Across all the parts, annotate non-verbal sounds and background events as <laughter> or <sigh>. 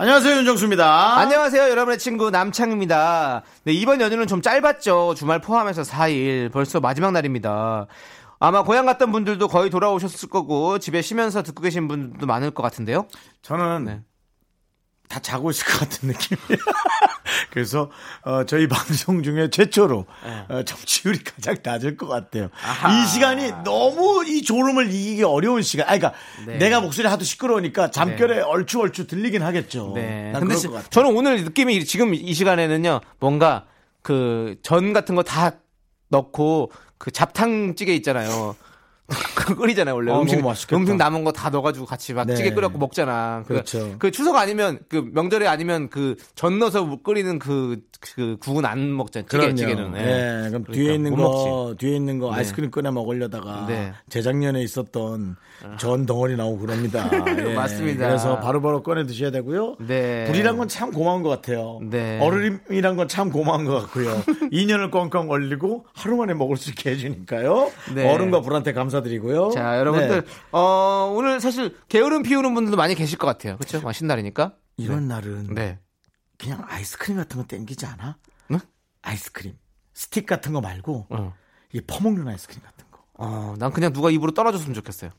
안녕하세요 윤정수입니다. 안녕하세요, 여러분의 친구 남창입니다. 네, 이번 연휴는 좀 짧았죠. 주말 포함해서 4일. 벌써 마지막 날입니다. 아마 고향 갔던 분들도 거의 돌아오셨을 거고 집에 쉬면서 듣고 계신 분들도 많을 것 같은데요. 저는 네. 다 자고 있을 것 같은 느낌이에요. <laughs> 그래서 어, 저희 방송 중에 최초로 네. 어, 정치율이 가장 낮을 것 같아요. 이 시간이 너무 이 졸음을 이기기 어려운 시간. 아니, 그러니까 네. 내가 목소리 하도 시끄러우니까 잠결에 얼추 얼추 들리긴 하겠죠. 네. 난 근데 시-. 저는 오늘 느낌이 지금 이 시간에는요, 뭔가 그 전 같은 거 다 넣고 그 잡탕찌개 있잖아요. 끓이잖아요, 원래. 어, 음식. 음식 남은 거 다 넣어가지고 같이 막 네. 찌개 끓여갖고 먹잖아. 그- 그렇죠. 그 추석 아니면 그 명절에 아니면 그 전 넣어서 끓이는 그, 그 국은 안 먹잖아요. 찌개. 찌개는. 예. 네, 그럼 그러니까 뒤에 있는 못 거, 먹지. 뒤에 있는 거 네. 아이스크림 꺼내 먹으려다가 네. 재작년에 있었던 전 덩어리 나오고 그럽니다. <laughs> 예. 맞습니다. 그래서 바로바로 꺼내 드셔야 되고요. 네. 불이란 건 참 고마운 것 같아요. 네. 어른이란 건 참 고마운 것 같고요. <laughs> 2년을 꽝꽝 얼리고 하루 만에 먹을 수 있게 해주니까요. 네. 어른과 불한테 감사 드리고요. 자, 여러분들, 네. 어, 오늘 사실 게으름 피우는 분들도 많이 계실 것 같아요. 그렇죠? 맛있는 날이니까. 이런 날은 네. 그냥 아이스크림 같은 거 땡기지 않아? 네? 아이스크림. 스틱 같은 거 말고 어. 이게 퍼먹는 아이스크림 같은 거. 어, 난 그냥 누가 입으로 떨어졌으면 좋겠어요.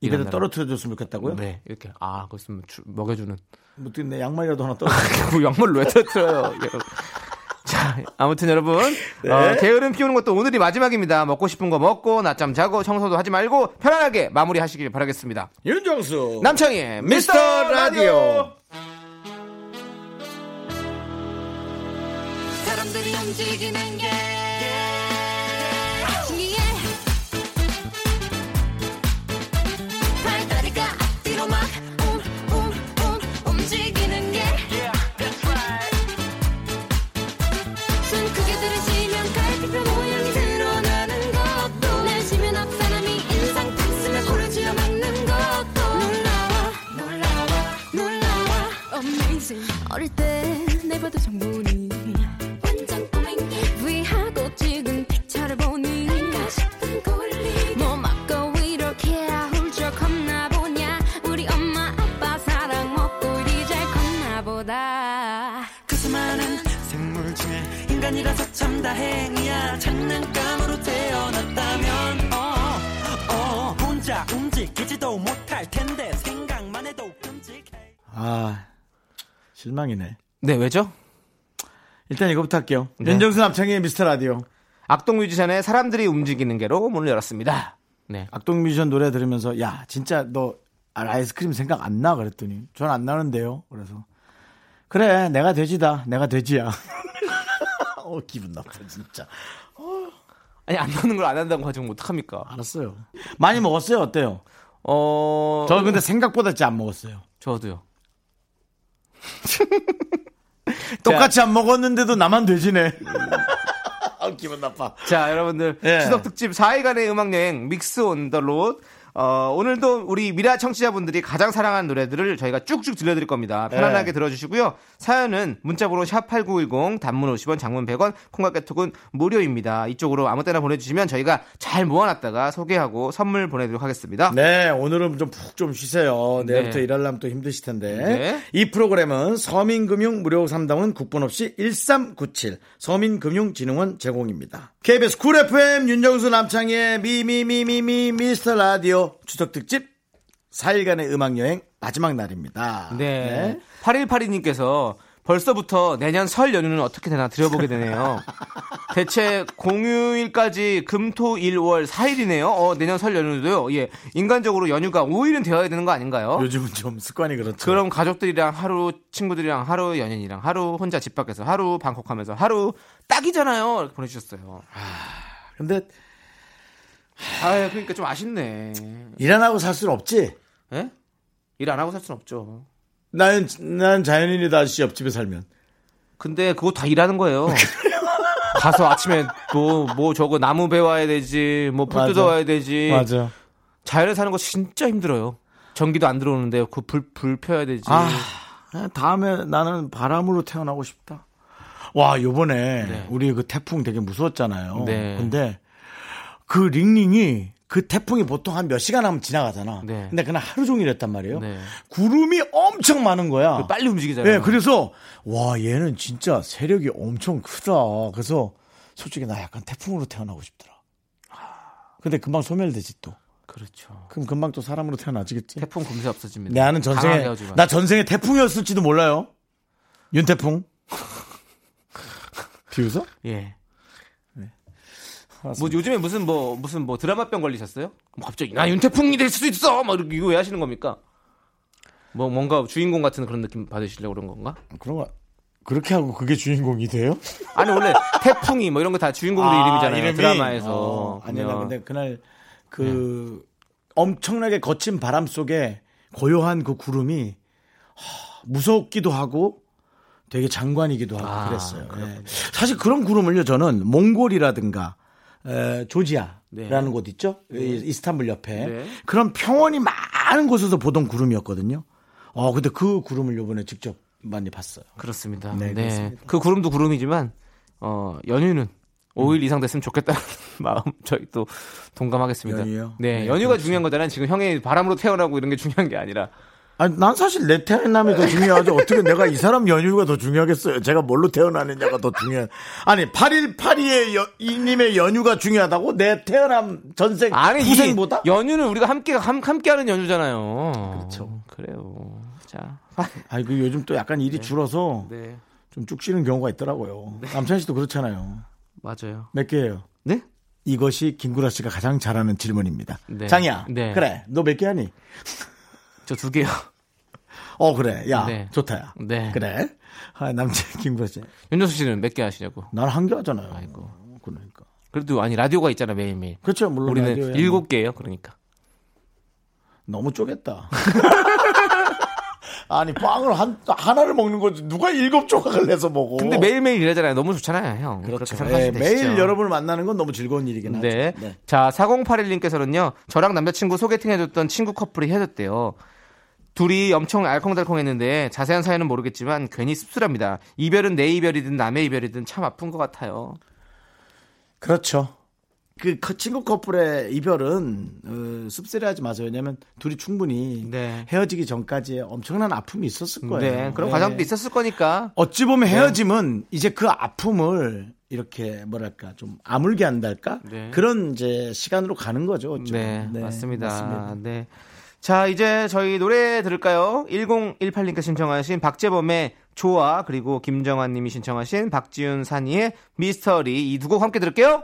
입에다. 떨어뜨려 줬으면 좋겠다고요? 네, 이렇게. 아, 주- 먹여주는. 뭐 어떻게 내 양말이라도 하나 떨어뜨려. <laughs> 그 양말을 왜 터뜨려요? <laughs> 자, 아무튼 여러분. <laughs> 네. 어, 게으름 피우는 것도 오늘이 마지막입니다. 먹고 싶은 거 먹고, 낮잠 자고, 청소도 하지 말고, 편안하게 마무리 하시길 바라겠습니다. 윤정수 남창희의 미스터. 라디오. 사람들이 움직이는 게 amazing. 어릴 때 내봐도 정보니 완전 꼬맹이 실망이네. 네, 왜죠? 일단 이거부터 할게요. 네. 윤정수 남창희의 미스터 라디오. 악동 뮤지션의 사람들이 움직이는 게로 문을 열었습니다. 네. 악동 뮤지션 노래 들으면서 야 진짜 너 아이스크림 생각 안 나 그랬더니 전 안 나는데요. 그래서 그래 내가 돼지다. 내가 돼지야. <laughs> 어 기분 나빠 진짜. 아니, 안 나는 걸 안 한다고 가지고 어떡합니까? 알았어요. 많이 먹었어요. 어때요? 어, 저 근데 생각보다 진짜 안 먹었어요. 저도요. <laughs> 똑같이 안 먹었는데도 나만 돼지네. 아, 기분 나빠. 자, 여러분들 예. 추석 특집 4일간의 음악 여행 Mix on the Road. 어, 오늘도 우리 미라 청취자분들이 가장 사랑하는 노래들을 저희가 쭉쭉 들려드릴 겁니다. 편안하게 예. 들어주시고요. 사연은 문자번호 샵8910 단문 50원 장문 100원 콩과 카톡은 무료입니다. 이쪽으로 아무 때나 보내주시면 저희가 잘 모아놨다가 소개하고 선물 보내드리도록 하겠습니다. 네, 오늘은 좀 푹좀 쉬세요. 내일부터 네. 일하려면 또 힘드실 텐데. 네. 이 프로그램은 서민금융 무료 상담은 국번 없이 1397 서민금융진흥원 제공입니다. KBS Cool FM 윤정수 남창희의 미미미미미 미스터 라디오 추석 특집 4일간의 음악 여행 마지막 날입니다. 네. 8182님께서 벌써부터 내년 설 연휴는 어떻게 되나 들여다보게 되네요. <laughs> 대체 공휴일까지 금토 일월 4일이네요. 어, 내년 설 연휴도요. 예. 인간적으로 연휴가 5일은 되어야 되는 거 아닌가요? 요즘은 좀 습관이 그렇죠. 그럼 가족들이랑 하루, 친구들이랑 하루, 연인이랑 하루, 혼자 집 밖에서 하루, 방콕하면서 하루, 딱이잖아요. 이렇게 보내주셨어요. 근데 아, 그러니까 좀 아쉽네. 일 안 하고 살 수는 없지. 예? 일 안 하고 살 수는 없죠. 나는 난 자연인이다 아저씨 옆집에 살면. 근데 그거 다 일하는 거예요. <laughs> 가서 아침에 뭐, 뭐 저거 나무 베와야 되지, 뭐불 맞아. 뜯어와야 되지. 맞아. 자연에 사는 거 진짜 힘들어요. 전기도 안 들어오는데 그 불, 불 펴야 되지. 아, 다음에 나는 바람으로 태어나고 싶다. 와, 요번에 네. 우리 그 태풍 되게 무서웠잖아요. 네. 근데 그 링링이 그 태풍이 보통 한 몇 시간 하면 지나가잖아. 네. 근데 그날 하루 종일 했단 말이에요. 네. 구름이 엄청 많은 거야. 그 빨리 움직이잖아요. 네, 그래서 와 얘는 진짜 세력이 엄청 크다. 그래서 솔직히 나 약간 태풍으로 태어나고 싶더라. 근데 금방 소멸되지 또. 그렇죠. 그럼 금방 또 사람으로 태어나지겠지. 태풍 금세 없어집니다. 내 아는 전생에. 나 전생에 태풍이었을지도 몰라요. 윤태풍. <laughs> 비웃어? 예. 뭐 요즘에 무슨 뭐 무슨 뭐 드라마병 걸리셨어요? 뭐 갑자기 나 윤태풍이 될 수도 있어. 막 이렇게 이거 왜 하시는 겁니까? 뭐 뭔가 주인공 같은 그런 느낌 받으시려고 그런 건가? 그런 거 그렇게 하고 그게 주인공이 돼요? 아니 원래 태풍이 뭐 이런 거 다 주인공들 이름이잖아요. 이름이? 드라마에서. 어, 아니 나. 근데 그날 그 엄청나게 거친 바람 속에 고요한 그 구름이 하, 무섭기도 하고 되게 장관이기도 하고 아, 그랬어요. 예. 사실 그런 구름을요 저는 몽골이라든가 에, 조지아라는 네. 곳 있죠? 이- 이스탄불 옆에 네. 그런 평원이 많은 곳에서 보던 구름이었거든요. 어 근데 그 구름을 요번에 직접 많이 봤어요. 그렇습니다. 네, 네, 그렇습니다. 그 구름도 구름이지만 어 연휴는 5일 이상 됐으면 좋겠다는 <laughs> 마음 저희 또 동감하겠습니다. 연휴요? 네, 네, 연휴가 중요한 거잖아요. 지금 형이 바람으로 태어나고 이런 게 중요한 게 아니라 아니, 난 사실 내 태어남이 더 중요하죠. 어떻게 내가 이 사람 연휴가 더 중요하겠어요. 제가 뭘로 태어나느냐가 더 중요해. 아니, 8일 8일의 여, 이님의 연휴가 중요하다고? 내 태어남 전생 아니 이 후생보다? 연휴는 우리가 함께 함, 함께 하는 연휴잖아요. 그렇죠. 그래요. 자, 아이, 그 요즘 또 약간 일이 줄어서 네, 좀쭉 쉬는 경우가 있더라고요. 남찬 씨도 그렇잖아요. 맞아요. 몇 개예요? 네? 이것이 김구라 씨가 가장 잘하는 질문입니다. 네. 장이야. 네. 그래. 너 몇 개 하니? 저 두 개요. 어, 그래. 야, 네. 좋다, 야. 네. 그래. 아, <laughs> 김구라 씨. 윤정수 씨는 몇 개 하시냐고. 난 한 개 하잖아요. 아이고. 그러니까. 그래도 아니 라디오가 있잖아 매일매일. 그렇죠. 물론 우리는 라디오에 일곱 개예요. 그러니까. 너무 쪼겠다. <laughs> 아니 빵을 한 하나를 먹는 거지 누가 일곱 조각을 내서 먹어. 근데 매일매일 이러잖아요. 너무 좋잖아요, 형. 그렇죠. 되시죠. 매일 여러분을 만나는 건 너무 즐거운 일이긴 하죠. 네. 네. 자, 4081님께서는요, 저랑 남자친구 소개팅 해줬던 친구 커플이 헤어졌대요. 둘이 엄청 알콩달콩했는데 자세한 사연은 모르겠지만 괜히 씁쓸합니다. 이별은 내 이별이든 남의 이별이든 참 아픈 것 같아요. 그렇죠. 그 커- 친구 커플의 이별은 어, 씁쓸해하지 마세요. 왜냐하면 둘이 충분히 네. 헤어지기 전까지 엄청난 아픔이 있었을 거예요. 네, 그런 네. 과정도 있었을 거니까. 어찌 보면 헤어짐은 이제 그 아픔을 이렇게 뭐랄까 좀 아물게 한달까 네. 그런 이제 시간으로 가는 거죠. 어찌 네, 보면. 맞습니다. 맞습니다. 네. 자, 이제 저희 노래 들을까요? 1018님께 신청하신 박재범의 조아, 그리고 김정환 님이 신청하신 박지윤 산이의 미스터리 이 두 곡 함께 들을게요.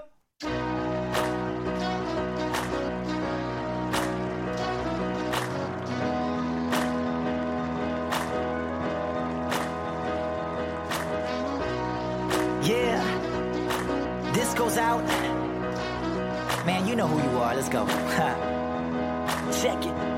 Yeah, this goes out. Man, you know who you are. Let's go. <laughs> Check it.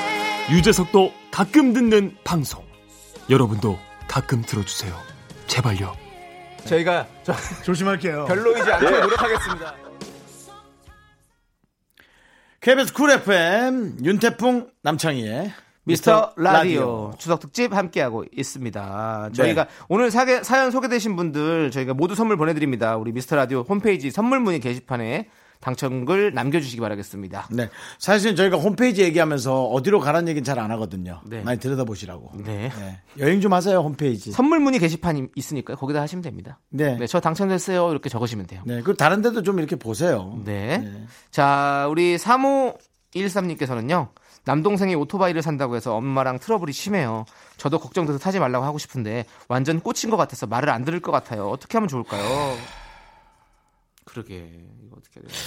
유재석도 가끔 듣는 방송. 여러분도 가끔 들어주세요. 제발요. 저희가 저, 조심할게요. 별로이지 않게 예. 노력하겠습니다. KBS Cool FM 윤태풍 남창희의 미스터 라디오 추석 특집 함께하고 있습니다. 저희가 오늘 사게, 사연 소개되신 분들 저희가 모두 선물 보내드립니다. 우리 미스터 라디오 홈페이지 선물 문의 게시판에 당첨글 남겨주시기 바라겠습니다. 네. 사실 저희가 홈페이지 얘기하면서 어디로 가라는 얘기는 잘 안 하거든요. 네. 많이 들여다보시라고. 네. 네. 여행 좀 하세요, 홈페이지. 선물 문의 게시판이 있으니까 거기다 하시면 됩니다. 네. 네, 저 당첨됐어요. 이렇게 적으시면 돼요. 네. 그 다른 데도 좀 이렇게 보세요. 네. 네. 자, 우리 3513님께서는요. 남동생이 오토바이를 산다고 해서 엄마랑 트러블이 심해요. 저도 걱정돼서 타지 말라고 하고 싶은데 완전 꽂힌 것 같아서 말을 안 들을 것 같아요. 어떻게 하면 좋을까요? 그러게 어떻게 해야 되나?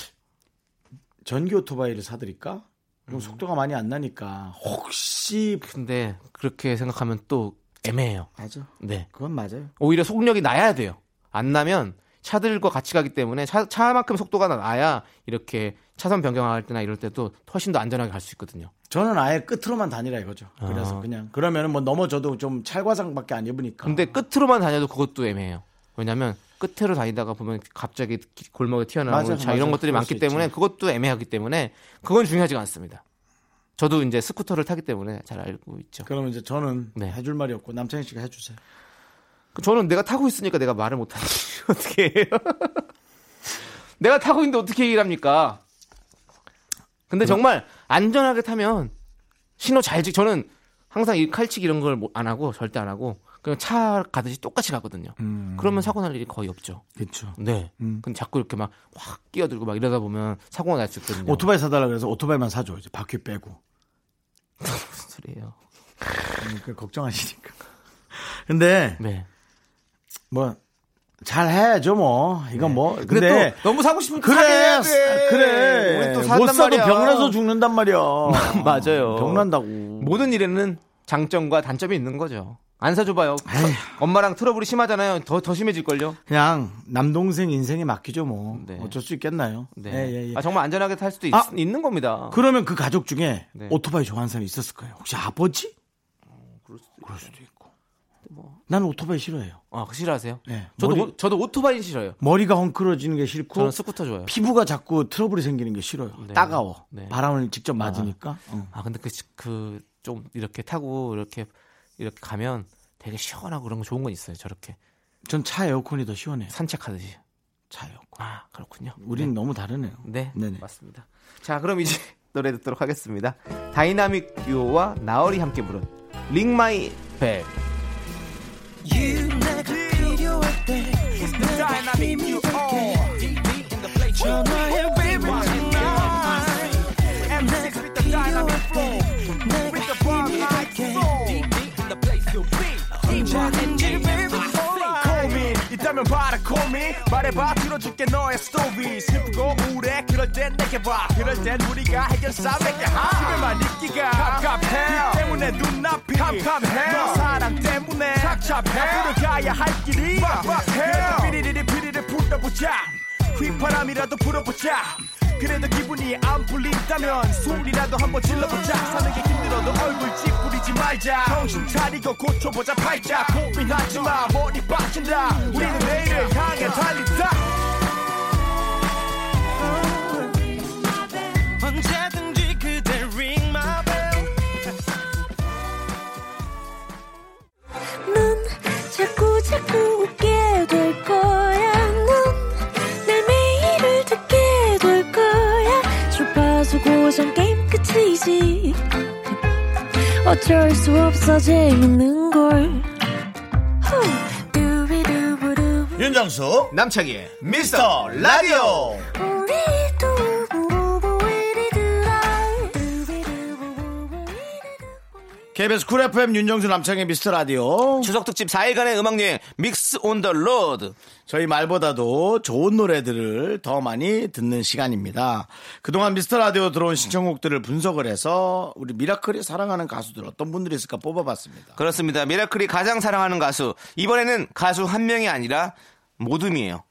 전기 오토바이를 사드릴까? 그럼 속도가 많이 안 나니까 혹시 근데 그렇게 생각하면 또 애매해요. 맞아. 네. 그건 맞아요. 오히려 속력이 나야 돼요. 안 나면 차들과 같이 가기 때문에 차, 차만큼 속도가 나야 이렇게 차선 변경할 때나 이럴 때도 훨씬 더 안전하게 갈 수 있거든요. 저는 아예 끝으로만 다니라 이거죠. 그래서 아. 그냥 그러면은 뭐 넘어져도 좀 찰과상밖에 안 입으니까. 근데 끝으로만 다녀도 그것도 애매해요. 왜냐면 끝으로 다니다가 보면 갑자기 기- 골목에 튀어나오는 맞아, 차 맞아. 이런 것들이 많기 수 때문에 있지. 그것도 애매하기 때문에 그건 중요하지가 않습니다. 저도 이제 스쿠터를 타기 때문에 잘 알고 있죠. 그러면 이제 저는 네. 해줄 말이 없고 남창희 씨가 해주세요. 그 저는 내가 타고 있으니까 내가 말을 못하지 <laughs> 어떻게 해요? <laughs> 내가 타고 있는데 어떻게 얘기를 합니까? 근데 정말 안전하게 타면 신호 잘 지. 저는 항상 이 칼치기 이런 걸 안 하고 절대 안 하고 그냥 차 가듯이 똑같이 가거든요. 그러면 사고 날 일이 거의 없죠. 그렇죠. 네. 음. 근데 자꾸 이렇게 막 확 끼어들고 막 이러다 보면 사고가 날 수 있거든요. 오토바이 사달라 그래서 오토바이만 사줘. 이제 바퀴 빼고. <laughs> 무슨 소리예요? 음, 그 걱정하시니까. <laughs> 근데 네. 뭐 잘 해야죠 뭐. 이건 뭐. 근데, 근데 또 너무 사고 싶으면 그래. 그래. 못 사도. 병나서 죽는단 말이야. <laughs> 맞아요. 병난다고. 모든 일에는 장점과 단점이 있는 거죠. 안 사줘봐요. 에휴. 엄마랑 트러블이 심하잖아요. 더, 더 심해질걸요? 그냥 남동생 인생에 맡기죠 뭐. 네. 어쩔 수 있겠나요? 네. 예, 예, 예. 아, 정말 안전하게 탈 수도 있, 아. 있는 겁니다. 그러면 그 가족 중에 네. 오토바이 좋아하는 사람이 있었을 거예요. 혹시 아버지? 그럴 수도, 그럴 수도 있고. 뭐. 나는 오토바이 싫어해요. 아, 싫어하세요? 네. 저도, 머리- 오, 저도 오토바이 싫어요. 머리가 헝클어지는 게 싫고 저는 스쿠터 좋아요. 피부가 자꾸 트러블이 생기는 게 싫어요. 네. 따가워. 네. 바람을 직접 맞으니까. 응. 아, 근데 그, 그, 좀 이렇게 타고 이렇게, 이렇게 가면 되게 시원하고 그런 거 좋은 건 있어요. 저렇게. 전 차 에어컨이 더 시원해요. 산책하듯이. 차 에어컨. 아, 그렇군요. 우린 네. 너무 다르네요. 네, 네네. 맞습니다. 자, 그럼 이제 <laughs> 노래 듣도록 하겠습니다. 다이나믹 듀오와 나얼이 함께 부른 Ring My Bell. 전화 언제든지 baby 고민 있다면 봐라 고민 말해봐 들어줄게 너의 스토리 슬프고 우울해 그럴 땐 내게 와. 그럴 땐 우리가 해결사 맺게 집에만 있기가 갑갑해. 그 때문에 눈앞이 캄캄해. 너 사랑 때문에 착잡해. 앞으로 가야 할 길이 막막해. 피리리리 피리를 불어보자. 휘파람이라도 불어보자 그래도 기분이 안 풀린다면 소리라도 한번 질러보자. 사는 게 힘들어도 얼굴 찌푸리지 말자. 정신 차리고 고쳐보자 팔자. 고민하지 마 머리 빠진다. 우리는 내일을 향해 달린다. 언제든지 그대 ring my bell. 넌 자꾸 자꾸 웃게 될 거야. 고정 게임 끝이지. 어쩔 수 없어 재밌는 걸. 후. 두비두부두. 윤정수 남창희의 미스터 라디오 KBS Cool FM 윤정수 남창희의 미스터 라디오 추석 특집 4일간의 음악 여행 Mix on the Road. 저희 말보다도 좋은 노래들을 더 많이 듣는 시간입니다. 그동안 미스터 라디오 들어온 신청곡들을 분석을 해서 우리 미라클이 사랑하는 가수들 어떤 분들이 있을까 뽑아봤습니다. 그렇습니다. 미라클이 가장 사랑하는 가수. 이번에는 가수 한 명이 아니라 모둠이에요.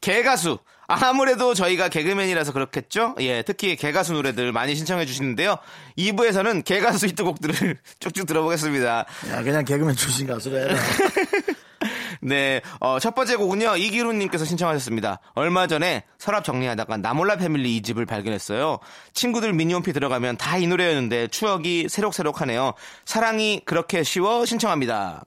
개가수. 아무래도 저희가 개그맨이라서 그렇겠죠? 예, 특히 개가수 노래들 많이 신청해 주시는데요. 2부에서는 개가수 히트곡들을 <laughs> 쭉쭉 들어보겠습니다. 야, 그냥 개그맨 출신 가수래. <laughs> 네, 어, 첫 번째 곡은요, 이기훈님께서 신청하셨습니다. 얼마 전에 서랍 정리하다가 나몰라 패밀리 이 집을 발견했어요. 친구들 미니홈피 들어가면 다 이 노래였는데 추억이 새록새록하네요. 사랑이 그렇게 쉬워 신청합니다.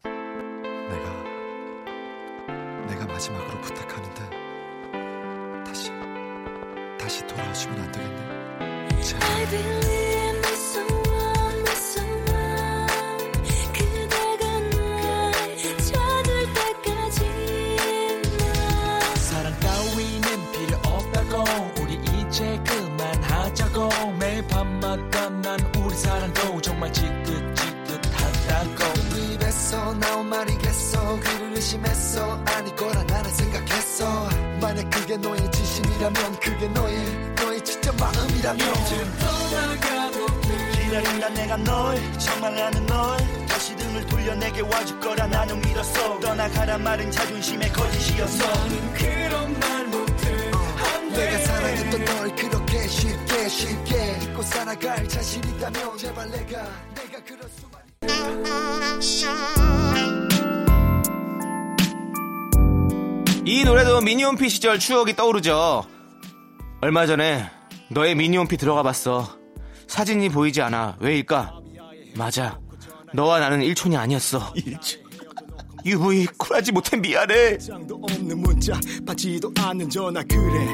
우리 이제 그만하자고. 매일 밤마다 난 우리 사랑도 정말 지긋지긋하다고. 입에서 나온 말이겠어. 그를 의심했어. 아닐 거라 나는 생각했어 만약 그게 너의 진심이라면 그게 너의 너의 진짜 마음이라면 기다린다 내가 널 정말 나는 널 다시 등을 돌려 내게 와줄 거라 나는 믿었어. 떠나가란 말은 자존심의 거짓이었어. 그런 말 못해. 내가 사랑했던 널 그렇게 쉽게 쉽게 잊고 살아갈 자신 있다면 제발 내가 내가 그럴 수만 이 노래도 미니홈피 시절 추억이 떠오르죠. 얼마 전에 너의 미니홈피 들어가 봤어. 사진이 보이지 않아. 왜일까? 맞아. 너와 나는 일촌이 아니었어. 유부이 쿨하지 못해 미안해. 장도 없는 문자 받지도 않는 전화 그래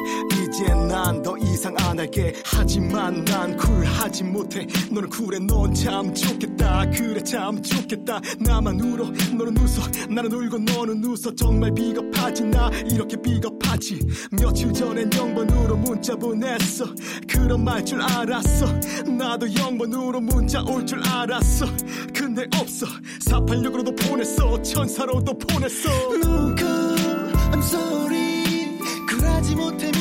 이제 난 더 이상 안 할게. 하지만 난 쿨하지 못해. 너는 쿨해 넌 참 좋겠다. 그래 참 좋겠다. 나만 울어 너는 웃어. 나는 울고 너는 웃어. 정말 비겁하지 나 이렇게 비겁하지. 며칠 전엔 0번으로 문자 보냈어. 그런 말 줄 알았어. 나도 0번으로 문자 올 줄 알았어. 근데 없어. 486으로도 보냈어. 천사로도 보냈어. 누구 I'm sorry. 쿨하지 못해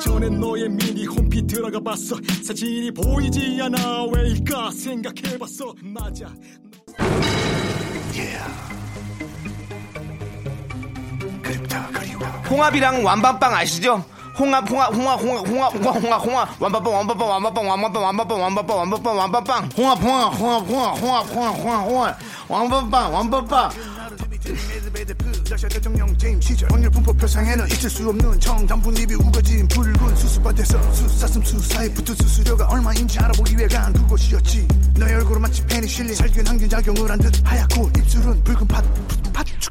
전에 너의 미니 홈피 들어가 봤어. 사진이 보이지 않아. 왜일까 생각해봤어. 맞아 홍합이랑 완밤빵 아시죠? 홍합, 홍합, 홍합, 홍합, 홍합, 홍합, 홍합, 홍합, 완밤빵, 완밤빵, 완밤빵, 완밤빵, 완밤빵, 완밤빵, 완밤빵, 완밤빵. 홍합 홍합 홍합 홍합 홍합 홍합 홍합 홍합 왕밤빵 러시아 대통령 재임 시절 확률 분포 표상에는 있을 수 없는 청담분 입이 우거진 붉은 수수밭에서 수사슴 수사에 붙은 수수료가 얼마인지 알아보기 위해 간 그곳이었지 너의 얼굴은 마치 페니실린 살균 항균 작용을 한 듯 하얗고 입술은 붉은 팥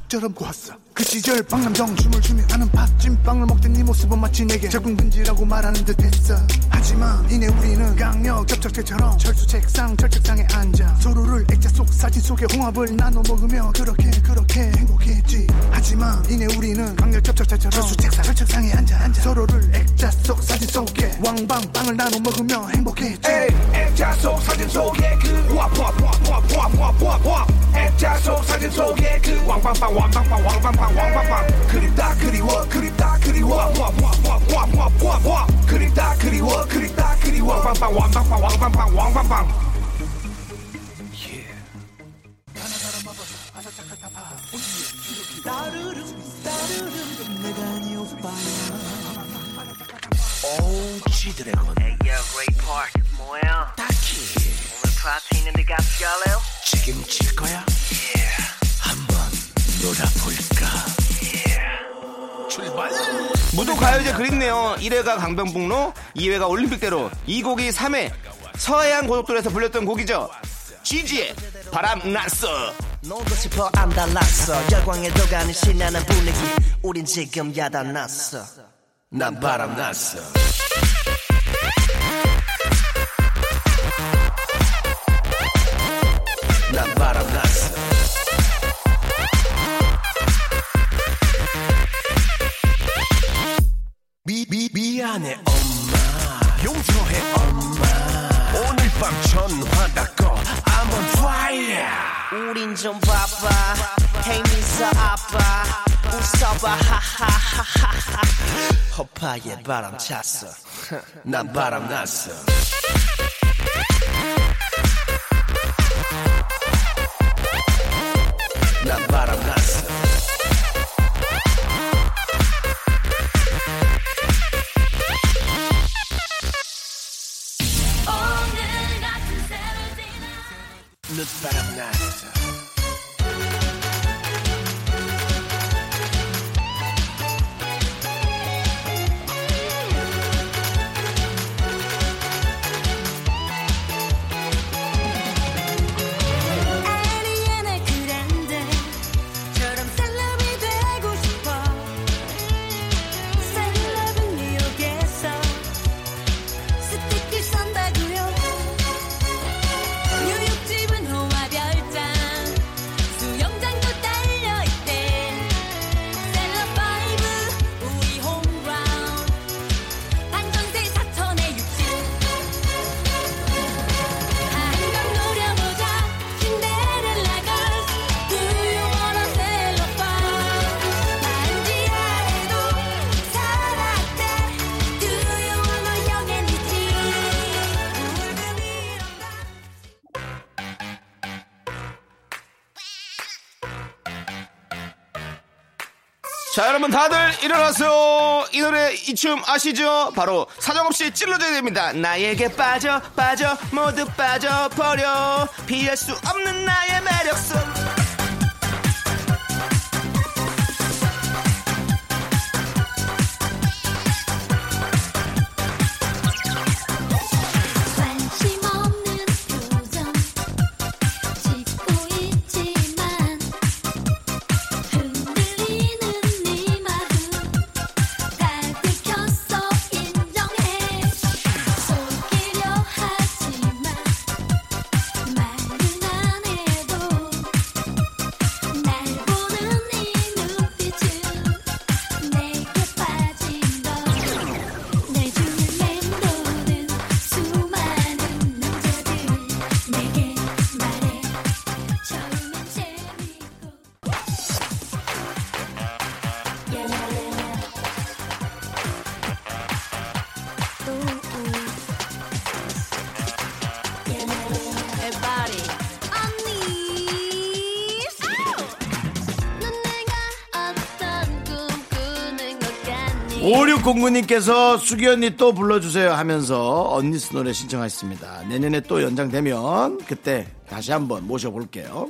팥죽처럼 고왔어. 그 시절 방남정 춤을 추며 하는 팥찐빵을 먹던 네 모습은 마치 내게 적응근지라고 말하는 듯 했어. 하지만 이내 우리는 강력 접착제처럼 철수 책상 철책상에 앉아 서로를 액자 속 사진 속에 홍합을 나눠 먹으며 그렇게 그렇게 행복했지. 하지만 이내 우리는 강력 접착제처럼 철수 책상 철책상에 앉아 앉아 서로를 액자 속 사진 속에 왕방 빵을 나눠 먹으며 행복했지. 액자 속 사진 속에 그 와와와와와와와 액자 속 사진 속에 그 왕방방 왕방방 왕방방 왕방방 그립다 그리워 그립다 그리워. 와와와와와와 그립다 그리워 그립다 그리워. 왕방방 왕방방 왕방방 왕방방 지드래곤 Hey yo Ray 뭐야 딱히. 오늘 파티 있는데 같이 갈래요? 책임질 거야? 빵 무도 가요제 그립네요. 1회가 강변북로, 2회가 올림픽대로, 이 곡이 3회 서해안 고속도로에서 불렸던 곡이죠. GG의 바람 났어. 놀고 싶어 안 달랐어. 열광에 도 가는 신나는 분위기. 우린 지금 야단났어. 난 바람 났어 미, 미안해 엄마. 용서해 엄마. 오늘 밤 전화 닫고 I'm on fire. 우린 좀 바빠 미서 아빠. 웃어봐. 하하하하하. 허파에 바람 찼어. 난 바람 났어 자, 여러분 다들 일어나세요. 이 노래, 이 춤 아시죠? 바로 사정없이 찔러줘야 됩니다. 나에게 빠져, 빠져, 모두 빠져버려. 피할 수 없는 나의 매력성. 1609님께서 수기 언니 또 불러주세요 하면서 언니스 노래 신청하셨습니다. 내년에 또 연장되면 그때 다시 한번 모셔볼게요.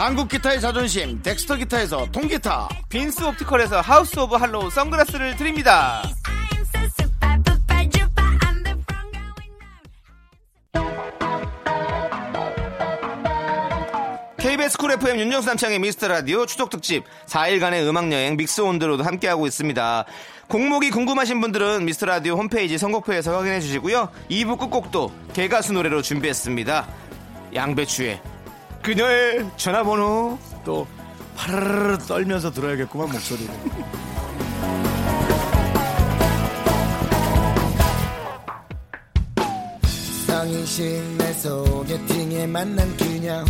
한국 기타의 자존심 덱스터 기타에서 통기타. 빈스 옵티컬에서 하우스 오브 할로우 선글라스를 드립니다. KBS 쿨 FM 윤정수 남창희의 미스터 라디오 추석 특집 4일간의 음악 여행 Mix on the Road 함께하고 있습니다. 곡목이 궁금하신 분들은 미스터 라디오 홈페이지 선곡표에서 확인해 주시고요. 2부 끝곡도 개가수 노래로 준비했습니다. 양배추의 그녀의 전화번호 또 파르르 떨면서 들어야겠구만 목소리를. 성인식 내 소개팅에 만난 그녀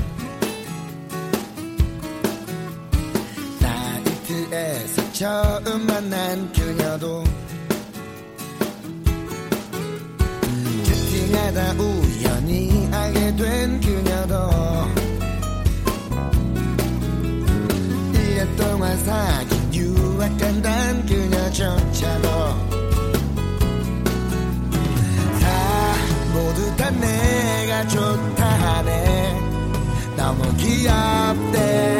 나이트에서 처음 만난 그녀도 채팅하다 우 사기 유혹된단 그녀조차도 다 모두 다 내가 좋다 하네. 너무 귀엽대.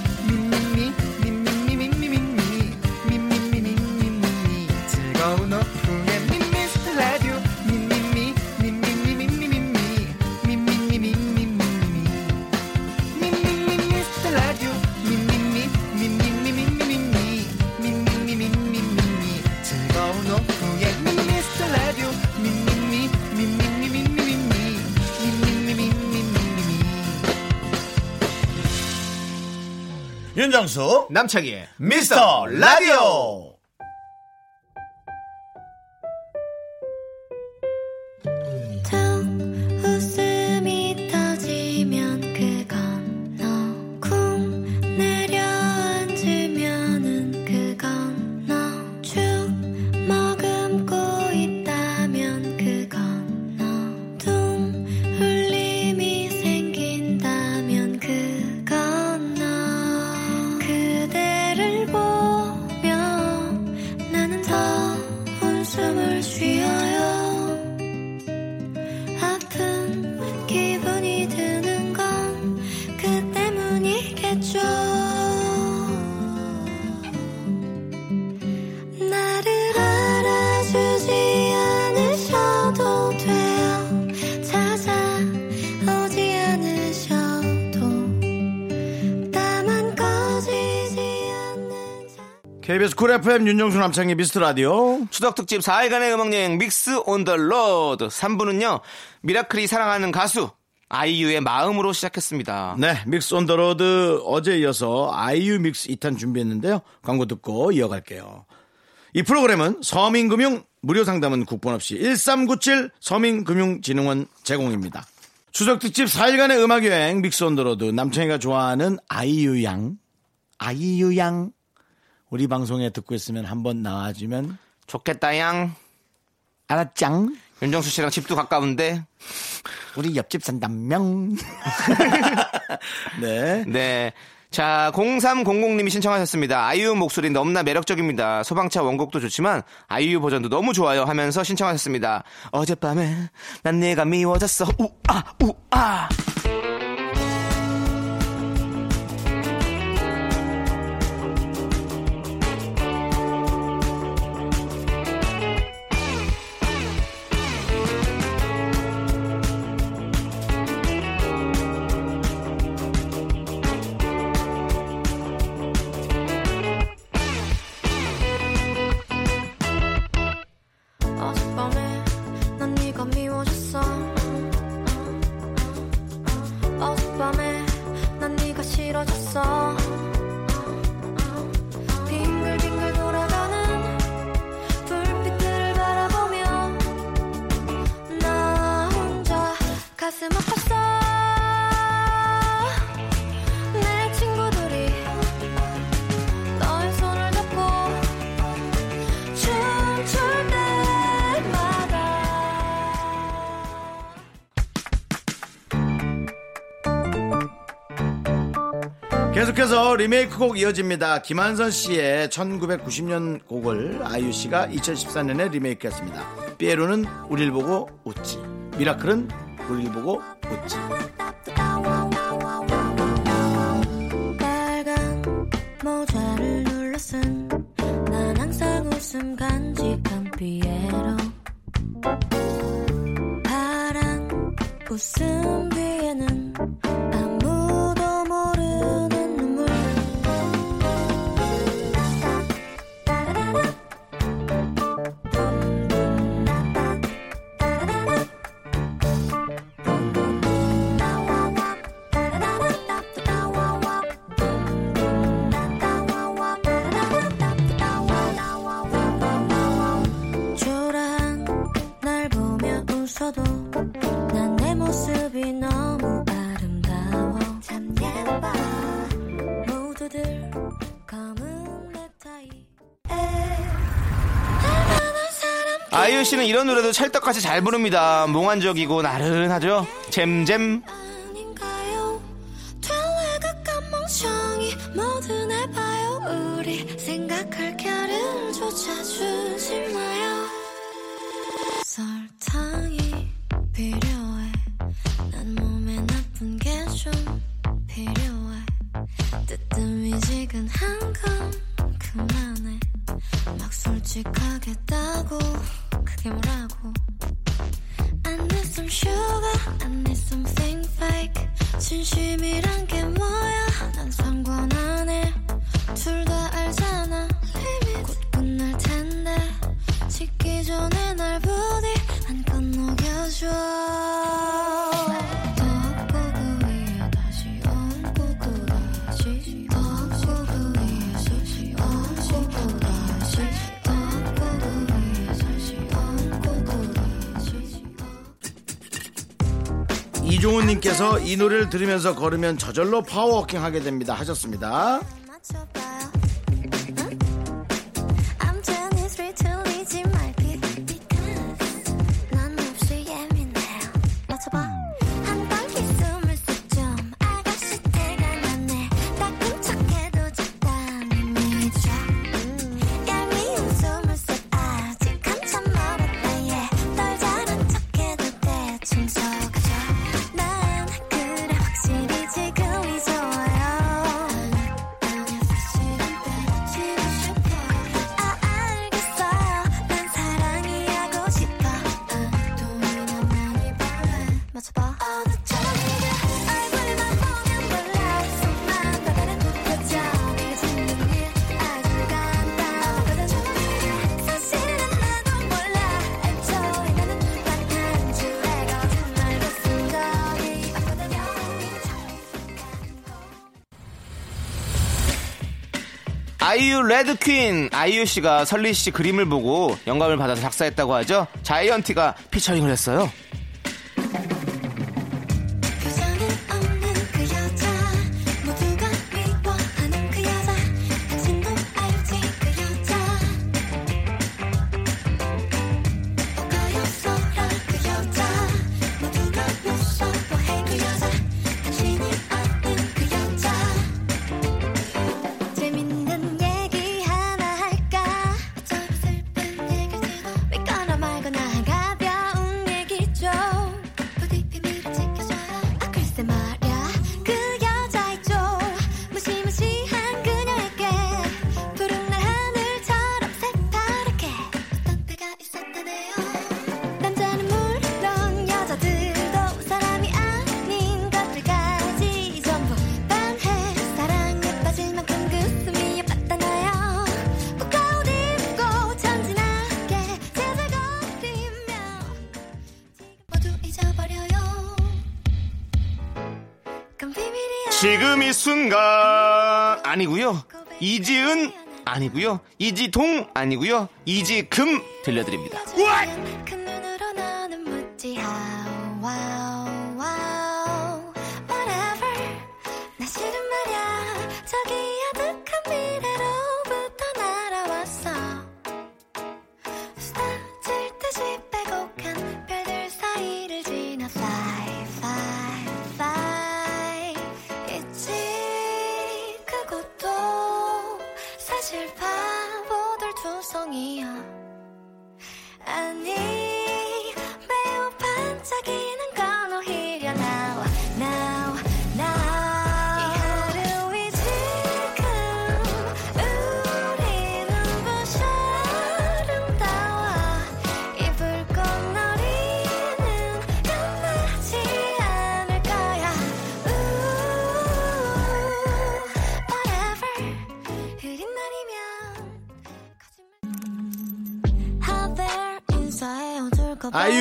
윤정수 남창희의 미스터 라디오 KBS 쿨 FM 윤정수 남창희 미스터 라디오 추석 특집 4일간의 음악 여행 Mix on the Road 3부는요 미라클이 사랑하는 가수 아이유의 마음으로 시작했습니다. 네, Mix on the Road 어제 이어서 아이유 믹스 2탄 준비했는데요. 광고 듣고 이어갈게요. 이 프로그램은 서민금융 무료 상담은 국번 없이 1397 서민금융진흥원 제공입니다. 추석 특집 4일간의 음악 여행 Mix on the Road 남창희가 좋아하는 아이유 양 아이유 양 우리 방송에 듣고 있으면 한번 나와주면 좋겠다 양. 알았짱 윤정수 씨랑 집도 가까운데. 우리 옆집 산담명 <laughs> 네. 네. 자, 0300님이 신청하셨습니다. 아이유 목소리 너무나 매력적입니다. 소방차 원곡도 좋지만 아이유 버전도 너무 좋아요 하면서 신청하셨습니다. 어젯밤에 난 내가 미워졌어. 우아 우아. 계속해서 리메이크 곡 이어집니다. 김한선 씨의 1990년 곡을 아이유 씨가 2014년에 리메이크했습니다. 삐에로는 우릴 보고 웃지. 미라클은 우릴 보고 웃지. 이소희 씨는 이런 노래도 찰떡같이 잘 부릅니다. 몽환적이고 나른하죠. 잼잼. 이종훈님께서 이 노래를 들으면서 걸으면 저절로 파워워킹 하게 됩니다 하셨습니다. 레드퀸 아이유 씨가 설리 씨 그림을 보고 영감을 받아서 작사했다고 하죠. 자이언티가 피처링을 했어요. 지금 이 순간 아니고요. 이지은 아니고요. 이지동 아니고요. 이지금 들려드립니다. What? 실패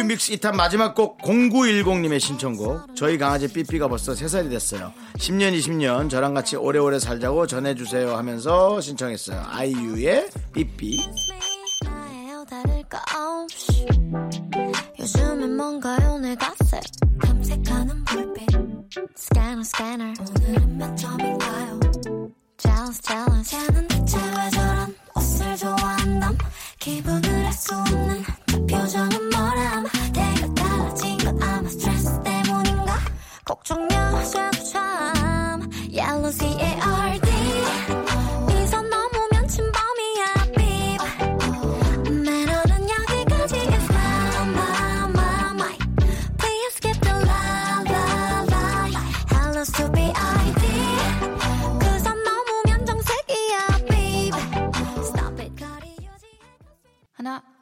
우유 믹스 2탄 마지막 곡 0910님의 신청곡. 저희 강아지 삐삐가 벌써 3살이 됐어요. 10년 20년 저랑 같이 오래오래 살자고 전해주세요 하면서 신청했어요. 아이유의 삐삐.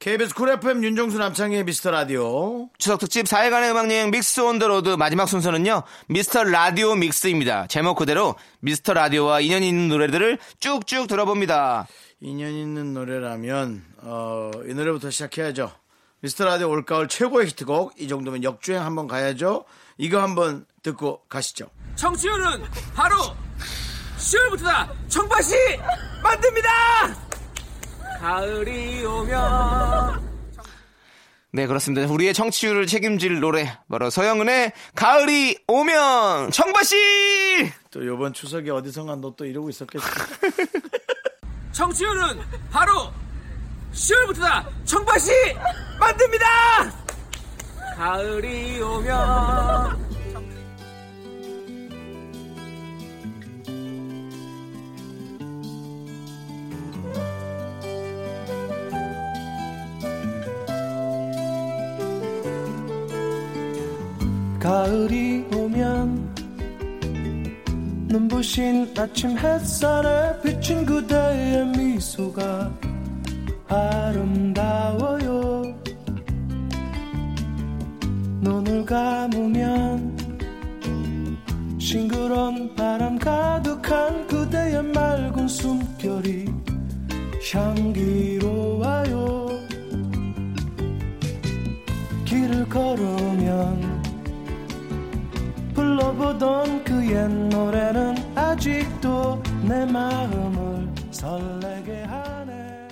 KBS 쿨 FM 윤정수 남창희의 미스터 라디오. 추석 특집 4일간의 음악 여행 Mix on the Road 마지막 순서는요 미스터 라디오 믹스입니다. 제목 그대로 미스터 라디오와 인연이 있는 노래들을 쭉쭉 들어봅니다. 인연 있는 노래라면 어, 이 노래부터 시작해야죠. 미스터 라디오 올가을 최고의 히트곡 이 정도면 역주행 한번 가야죠. 이거 한번 듣고 가시죠. 청취율은 바로 10월부터다. 청바시 만듭니다 가을이 오면. 네 그렇습니다. 우리의 청취율을 책임질 노래 바로 서영은의 가을이 오면. 청바 씨! 또 요번 추석에 어디선가 너 또 이러고 있었겠지. <laughs> 청취율은 바로 10월부터다! 청바시 만듭니다! 가을이 오면 가을이 오면 눈부신 아침 햇살에 비친 그대의 미소가 아름다워요. 눈을 감으면 싱그런 바람 가득한 그대의 맑은 숨결이 향기로워요. 길을 걸으면 불러보던 그 옛 노래는 아직도 내 마음을 설레게 하네.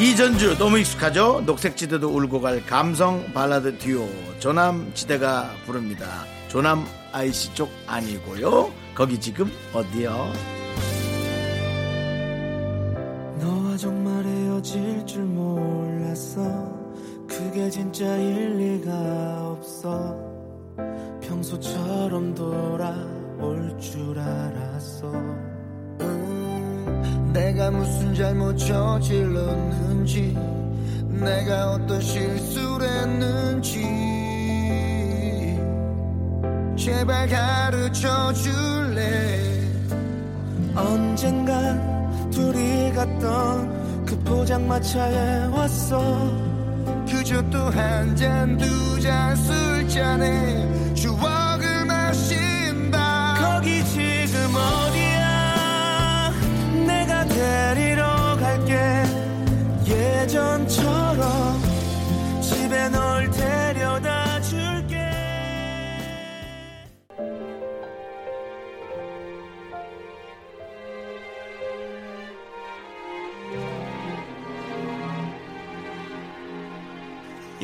이전주 너무 익숙하죠? 녹색지대도 울고 갈 감성 발라드 듀오. 조남지대가 부릅니다. 조남 IC 쪽 아니고요. 거기 지금 어디요? 너와 정말 헤어질 줄 몰랐어 그게 진짜 일리가 없어. 평소처럼 돌아올 줄 알았어. 음, 내가 무슨 잘못 저질렀는지 내가 어떤 실수를 했는지 제발 가르쳐 줄래? 언젠가 둘이 갔던 그 포장마차에 왔어 그저 또 한 잔 두 잔 술잔에 추억을 마신다. 거기 지금 어디야? 내가 데리러 갈게. 예전처럼 집에 널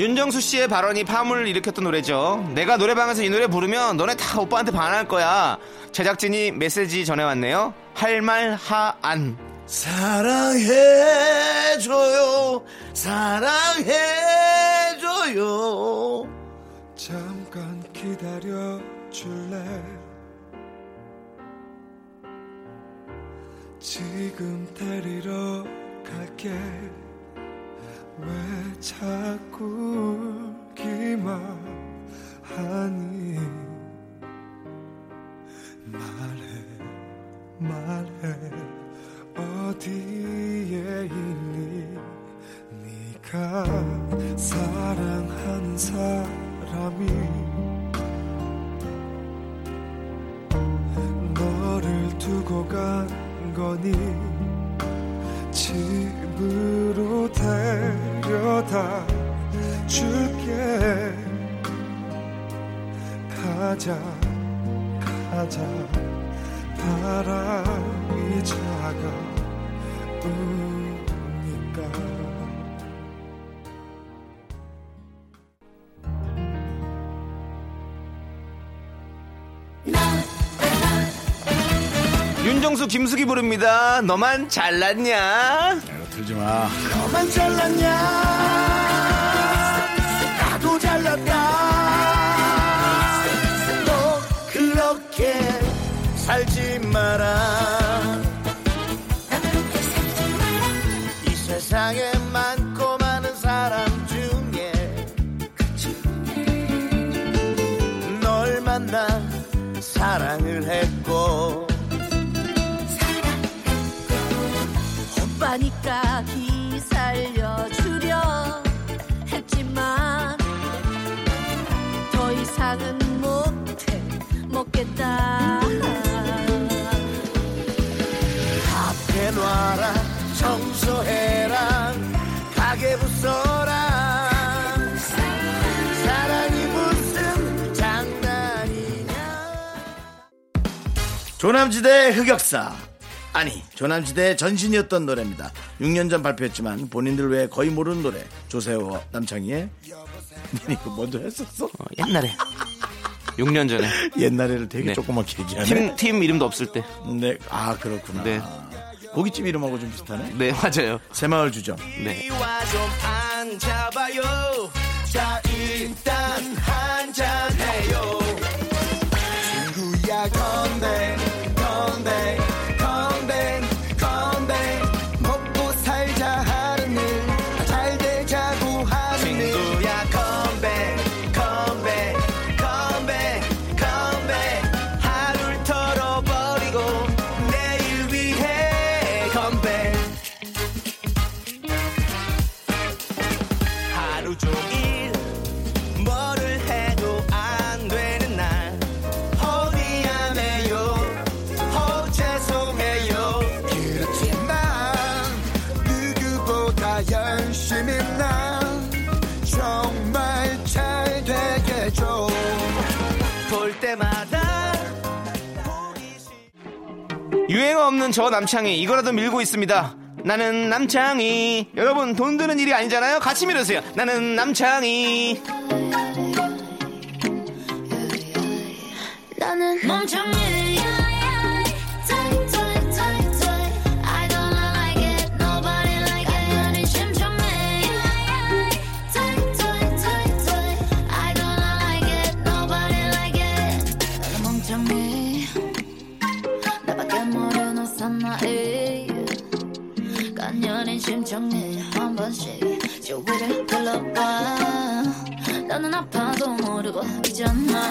윤정수 씨의 발언이 파문을 일으켰던 노래죠. 내가 노래방에서 이 노래 부르면 너네 다 오빠한테 반할 거야. 제작진이 메시지 전해왔네요. 할 말 하안. 사랑해줘요 사랑해줘요 잠깐 기다려 줄래 지금 데리러 갈게 왜 자꾸 기만 하니 말해 말해 어디에 있니? 네가 사랑하는 사람이 너를 두고 간 거니? 집으로 데 려다 줄게 가자 가자 바람이 차가우니까 윤정수 김숙이 부릅니다. 너만 잘났냐? 들지 마. 너만 잘났냐? 나도 잘났다. 너 그렇게 살지 마라. 이 세상에 먹겠다. 앞에 놔라 청소해라 가게 부숴라. 사랑이 무슨 장난이냐. 조남지대 흑역사. 아니 조남지대의 전신이었던 노래입니다. 6년 전 발표했지만 본인들 외에 거의 모르는 노래. 조세호 남창희의. <laughs> 니 이거 먼저 했었어? 옛날에 6년 전에 옛날에를 되게 네. 조그맣게 얘기하네 팀, 팀 이름도 없을 때. 네, 아 그렇구나 네. 고깃집 이름하고 좀 비슷하네 네, 맞아요. 새마을 주점 네. 유행어 없는 저 남창희 이거라도 밀고 있습니다. 나는 남창희. 여러분 돈 드는 일이 아니잖아요. 같이 밀으세요. 나는 남창희. 나는 멍청해 심청해 한 번씩 주위를 둘러봐 너는 아파도 모르고 있잖아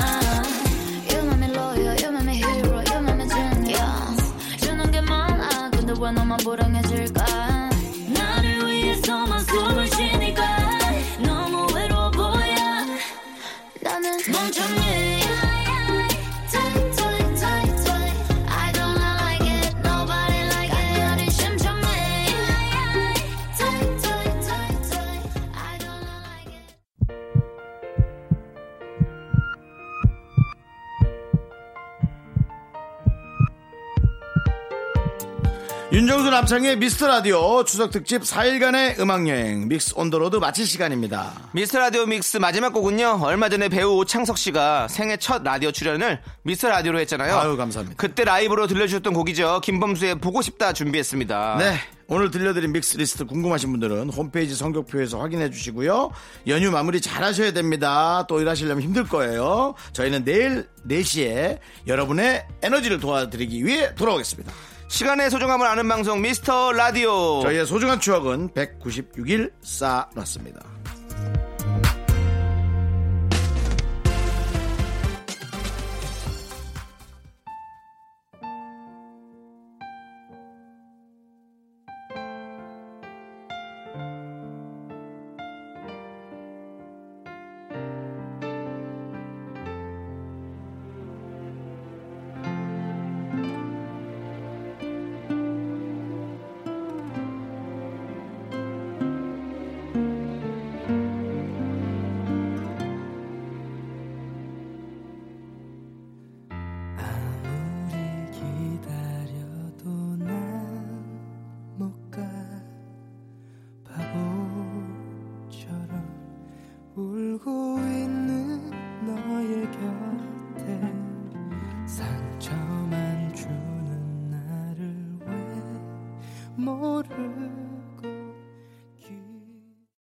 You make me loyal, you make me hero, you make me genius 주는 게 많아 근데 왜 너만 불행해질까 남창희의 미스터 라디오 추석 특집 4일간의 음악 여행 Mix on the Road 마칠 시간입니다. 미스터 라디오 믹스 마지막 곡은요. 얼마 전에 배우 오창석 씨가 생애 첫 라디오 출연을 미스터 라디오로 했잖아요. 아유, 감사합니다. 그때 라이브로 들려주셨던 곡이죠. 김범수의 보고 싶다 준비했습니다. 네. 오늘 들려드린 믹스 리스트 궁금하신 분들은 홈페이지 선곡표에서 확인해 주시고요. 연휴 마무리 잘 하셔야 됩니다. 또 일하시려면 힘들 거예요. 저희는 내일 4시에 여러분의 에너지를 도와드리기 위해 돌아오겠습니다. 시간의 소중함을 아는 방송 미스터 라디오. 저희의 소중한 추억은 196일 쌓았습니다.